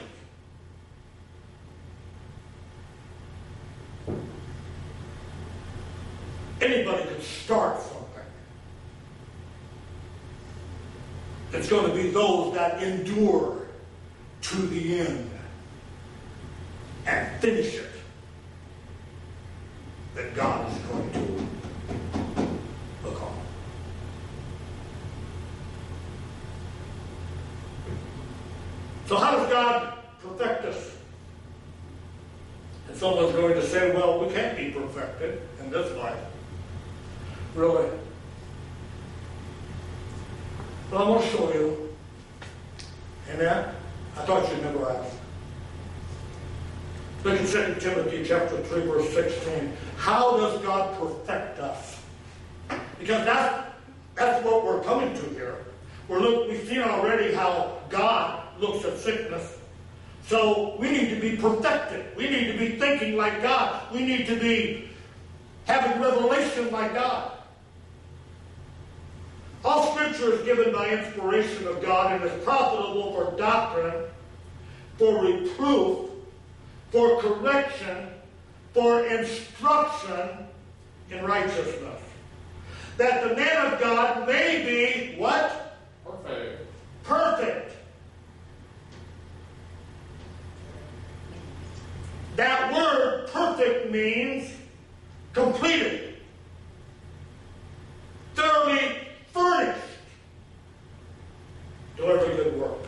Anybody can start something. It's going to be those that endure to the end and finish it that God is going to look on. So how does God perfect us? And someone's going to say, well, we can't be perfected in this life. Really? But I want to show you. Amen? I thought you'd never ask. Look at 2 Timothy chapter 3, verse 16. How does God perfect us? Because that's, that's what we're coming to here. We're look, we've seen already how God looks at sickness. So we need to be perfected. We need to be thinking like God. We need to be having revelation like God. All scripture is given by inspiration of God and is profitable for doctrine, for reproof, for correction, for instruction in righteousness. That the man of God may be what? Perfect. Perfect. That word perfect means completed, thoroughly furnished to good work.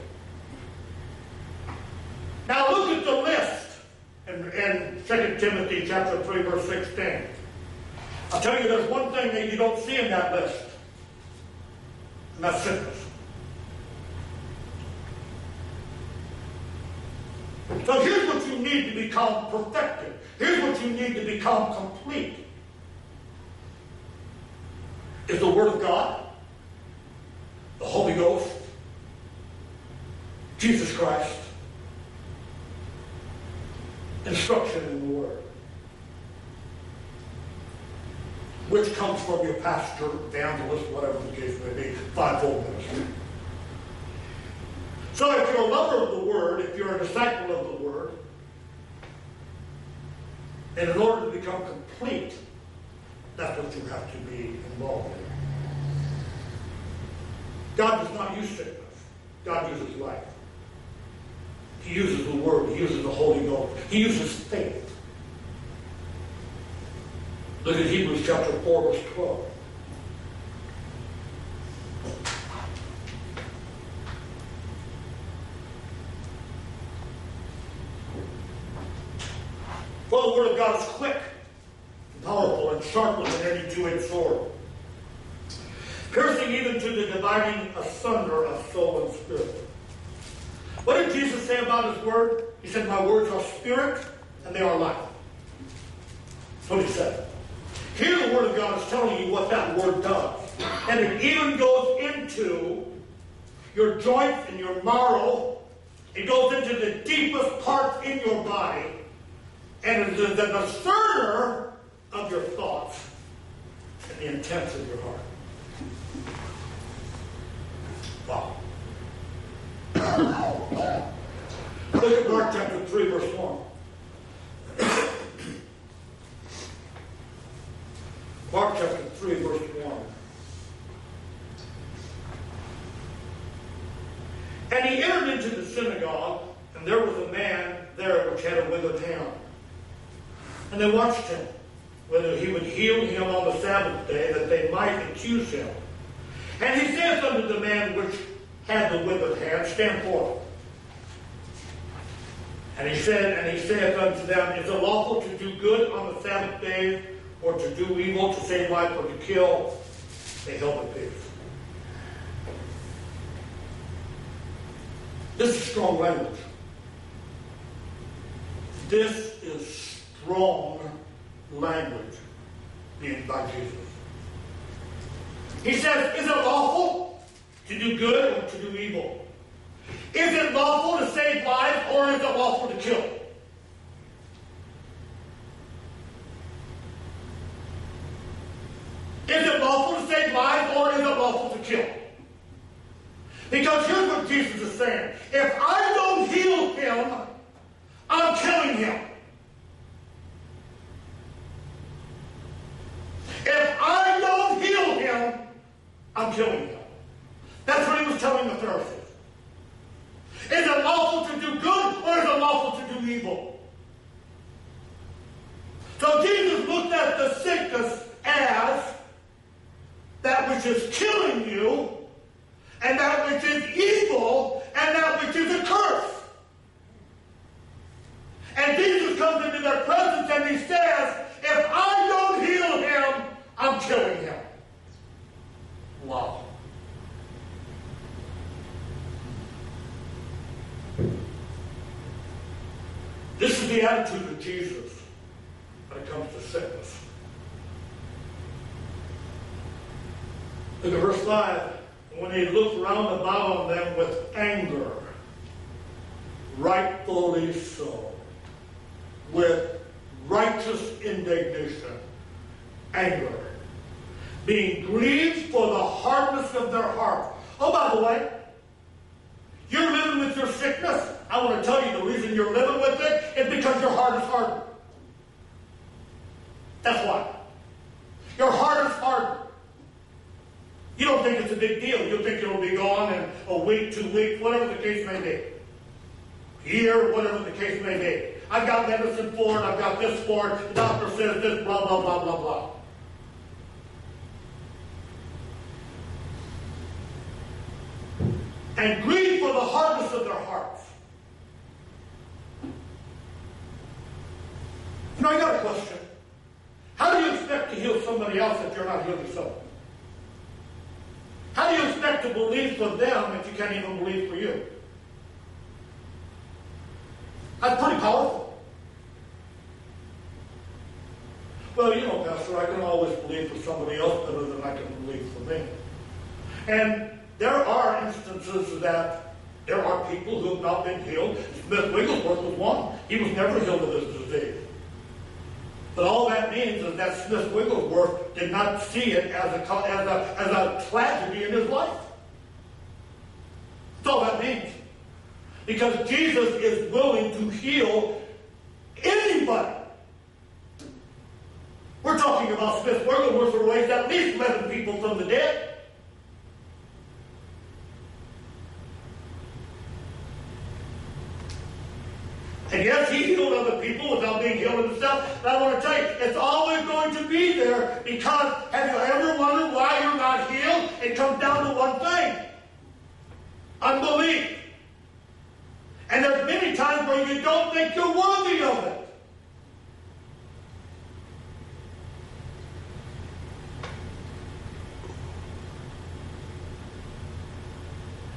Now look at the list in, in 2 Timothy chapter 3, verse 16. I'll tell you there's one thing that you don't see in that list, and that's sickness. So here's what you need to become perfected. Here's what you need to become complete. Is the Word of God, the Holy Ghost, Jesus Christ, instruction in the Word, which comes from your pastor, evangelist, whatever the case may be, fivefold ministry. So if you're a lover of the Word, if you're a disciple of the Word, and in order to become complete, that's what you have to be involved in. God does not use sickness. God uses life. He uses the Word. He uses the Holy Ghost. He uses faith. Look at Hebrews chapter 4, verse 12. For the word of God is quick, powerful, and sharper than any two-edged sword, piercing even to the dividing asunder of soul and spirit. What did Jesus say about his word? He said, My words are spirit and they are life. That's what he said. Here the word of God is telling you what that word does. And it even goes into your joints and your marrow. It goes into the deepest parts in your body and is the discerner of your thoughts and the intents of your heart. Wow. Look at Mark chapter 3, verse 1. Mark chapter 3, verse 1. And he entered into the synagogue, and there was a man there which had a withered hand. And they watched him, whether he would heal him on the Sabbath day, that they might accuse him. And he saith unto the man which had the withered hand, Stand forth. And he said, and he saith unto them, Is it lawful to do good on the Sabbath day, or to do evil, to save life, or to kill? They held the peace. This is strong language. This is wrong language being by Jesus. He says, Is it lawful to do good or to do evil? Is it lawful to save life or is it lawful to kill? Is it lawful to save life or is it lawful to kill? Because here's what Jesus is saying. If I don't heal him, I'm killing him. If I don't heal him, I'm killing him. That's what he was telling the Pharisees. Is it lawful to do good or is it lawful to do evil? So Jesus looked at the sickness as that which is killing you and that which is evil and that which is a curse. And Jesus comes into their presence and he says, if I don't heal him, I'm killing him. Wow. This is the attitude of Jesus when it comes to sickness. Look at verse 5. When he looked round about on them with anger, rightfully so, with righteous indignation, anger, being grieved for the hardness of their heart. Oh, by the way, you're living with your sickness. I want to tell you the reason you're living with it is because your heart is hardened. That's why. Your heart is hardened. You don't think it's a big deal. You think it'll be gone in a week, two weeks, whatever the case may be. Year, whatever the case may be. I've got medicine for it. I've got this for it. The doctor says this, blah, blah, blah, blah, blah. And grieve for the hardness of their hearts. Know, I got a question. How do you expect to heal somebody else if you're not healed yourself? How do you expect to believe for them if you can't even believe for you? That's pretty powerful. Well, you know, Pastor, I can always believe for somebody else better than I can believe for me. And there are instances that there are people who have not been healed. Smith Wigglesworth was one. He was never healed of his disease. But all that means is that Smith Wigglesworth did not see it as a, as a, as a tragedy in his life. That's all that means. Because Jesus is willing to heal anybody. We're talking about Smith Wigglesworth who raised at least 11 people from the dead. And yes, he healed other people without being But I want to tell you, it's always going to be there because have you ever wondered why you're not healed? It comes down to one thing unbelief. And there's many times where you don't think you're worthy of it.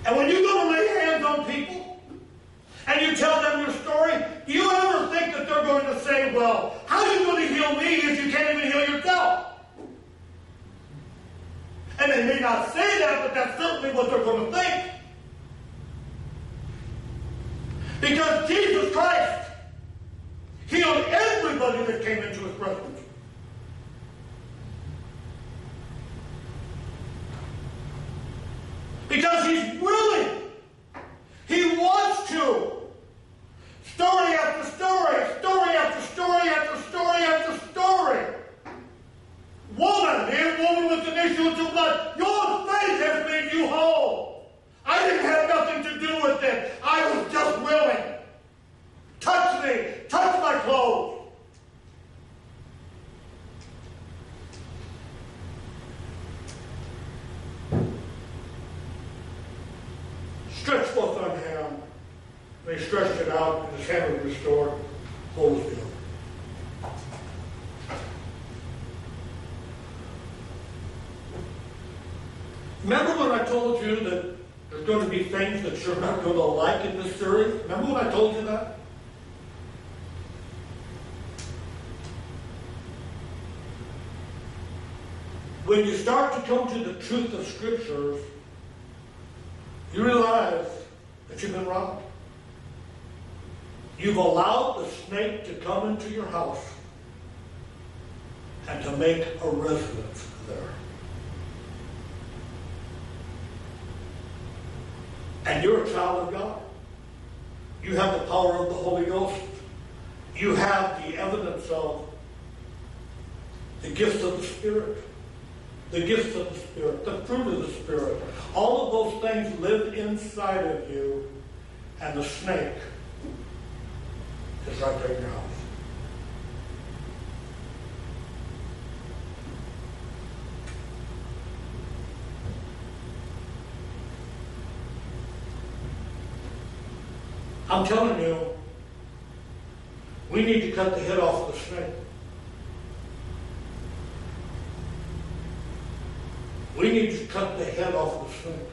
And when you go to lay hands on people and you tell them your story, do you ever think that they're going to say, well, how are you going to heal me if you can't even heal yourself? And they may not say that, but that's certainly what they're going to think. Because Jesus Christ healed everybody that came into his presence. Because he's willing. He wants to. Story after story, story after story after story after story. Woman, here woman with an issue of blood, your faith has made you whole. I didn't have nothing to do with it. I was just willing. Touch me. Touch my clothes. Stretch forth thine hand. And he stretched it out, and his hand was restored. Whole was healed. Remember when I told you that there's going to be things that you're not going to like in this series? Remember when I told you that? When you start to come to the truth of Scriptures, you realize that you've been wrong. You've allowed the snake to come into your house and to make a residence there. and you're a child of God. You have the power of the Holy Ghost. You have the evidence of the gifts of the Spirit. The gifts of the Spirit, the fruit of the Spirit. All of those things live inside of you, and the snake is right there in your house. I'm telling you, we need to cut the head off of the snake. We need to cut the head off of the snake.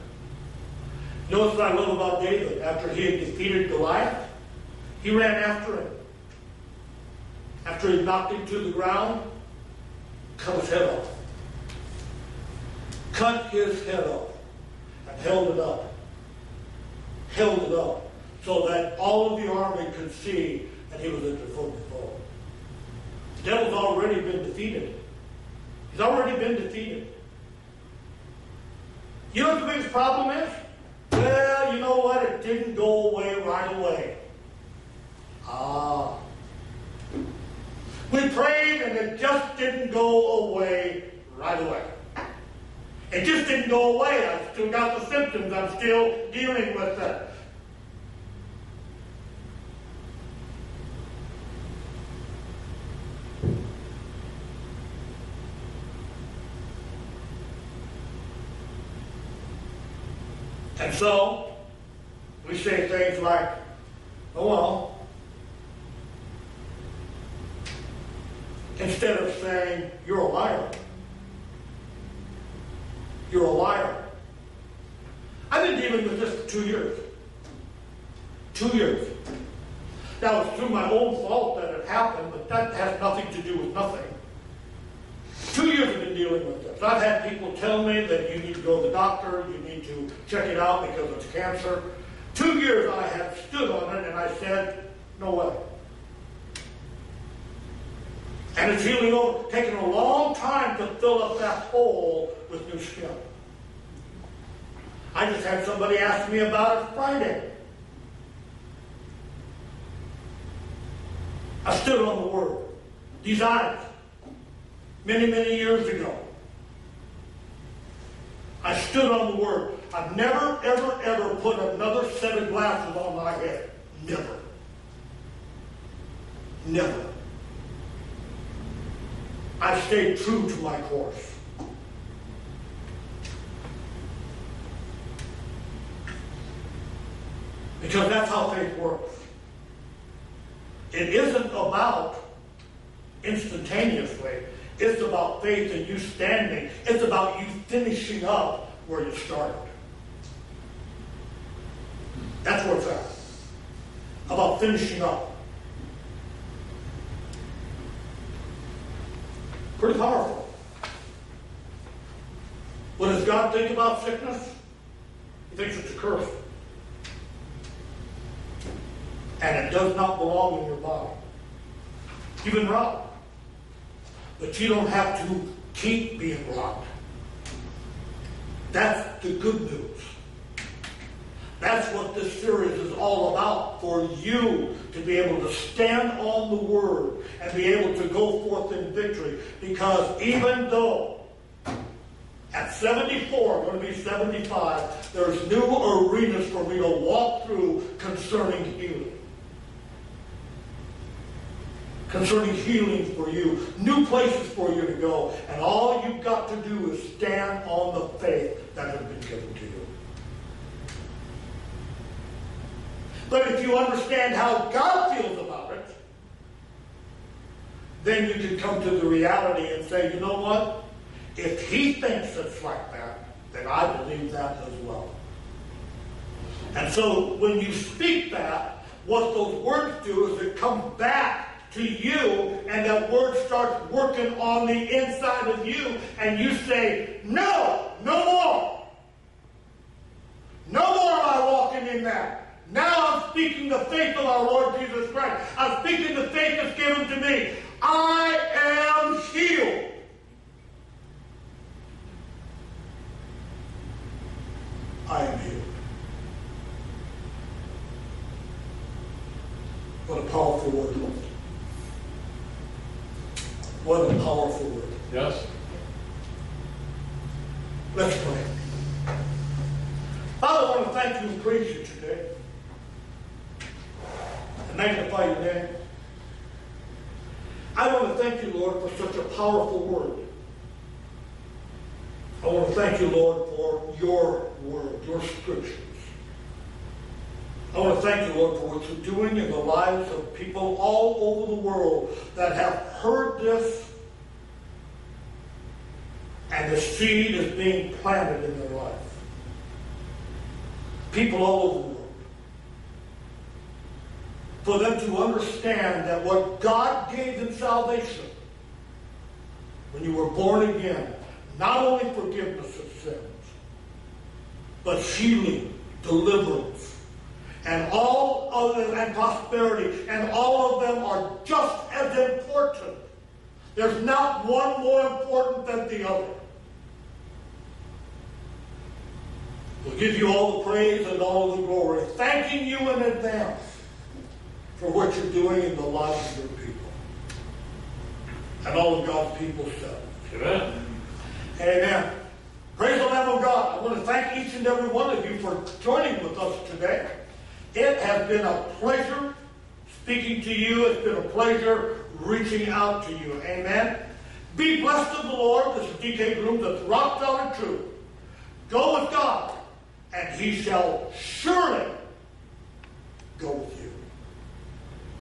Notice what I love about David? After he had defeated Goliath, he ran after him. After he knocked him to the ground, cut his head off. Cut his head off and held it up. Held it up so that all of the army could see that he was at their foot foe. The devil's already been defeated. He's already been defeated. You know what the biggest problem is? Well, you know what? It didn't go away right away. Ah. We prayed and it just didn't go away right away. It just didn't go away. I've still got the symptoms. I'm still dealing with it. And so, we say things like, oh well, instead of saying, you're a liar. You're a liar. I've been dealing with this for two years. Two years. That was through my own fault that it happened, but that has nothing to do with nothing. Two years I've been dealing with this. I've had people tell me that you need to go to the doctor, you need to check it out because it's cancer. Two years I have stood on it and I said, no way. And it's healing over, taking a long time to fill up that hole with new skin. I just had somebody ask me about it Friday. I stood on the word. These eyes many, many years ago. I stood on the word. I've never, ever, ever put another set of glasses on my head. Never. Never. I stayed true to my course. Because that's how faith works. It isn't about instantaneously. It's about faith and you standing. It's about you finishing up where you started. That's where it's at. About finishing up. Pretty powerful. What does God think about sickness? He thinks it's a curse. And it does not belong in your body. You've been robbed. But you don't have to keep being robbed. That's the good news. That's what this series is all about for you to be able to stand on the word and be able to go forth in victory. Because even though at 74, I'm going to be 75, there's new arenas for me to walk through concerning healing concerning healing for you, new places for you to go. And all you've got to do is stand on the faith that has been given to you. But if you understand how God feels about it, then you can come to the reality and say, you know what? If he thinks it's like that, then I believe that as well. And so when you speak that, what those words do is it come back to you, and that word starts working on the inside of you, and you say, No, no more. No more am I walking in that. Now I'm speaking the faith of our Lord Jesus Christ. I'm speaking the faith that's given to me. I am healed. powerful word. Yes. Let's pray. Father, I want to thank you and praise you today. And magnify your name. I want to thank you, Lord, for such a powerful word. I want to thank you, Lord, for your word, your scriptures. I want to thank you, Lord, for what you're doing in the lives of people all over the world that have heard this and the seed is being planted in their life. People all over the world. For them to understand that what God gave in salvation, when you were born again, not only forgiveness of sins, but healing, deliverance, and all of them, and prosperity, and all of them are just as important. There's not one more important than the other. We'll give you all the praise and all the glory, thanking you in advance for what you're doing in the lives of your people. And all of God's people said. Amen. Amen. Praise the Lamb of God. I want to thank each and every one of you for joining with us today. It has been a pleasure speaking to you. It's been a pleasure reaching out to you. Amen. Be blessed of the Lord. This is DK Groom, that's rock solid truth. Go with God, and he shall surely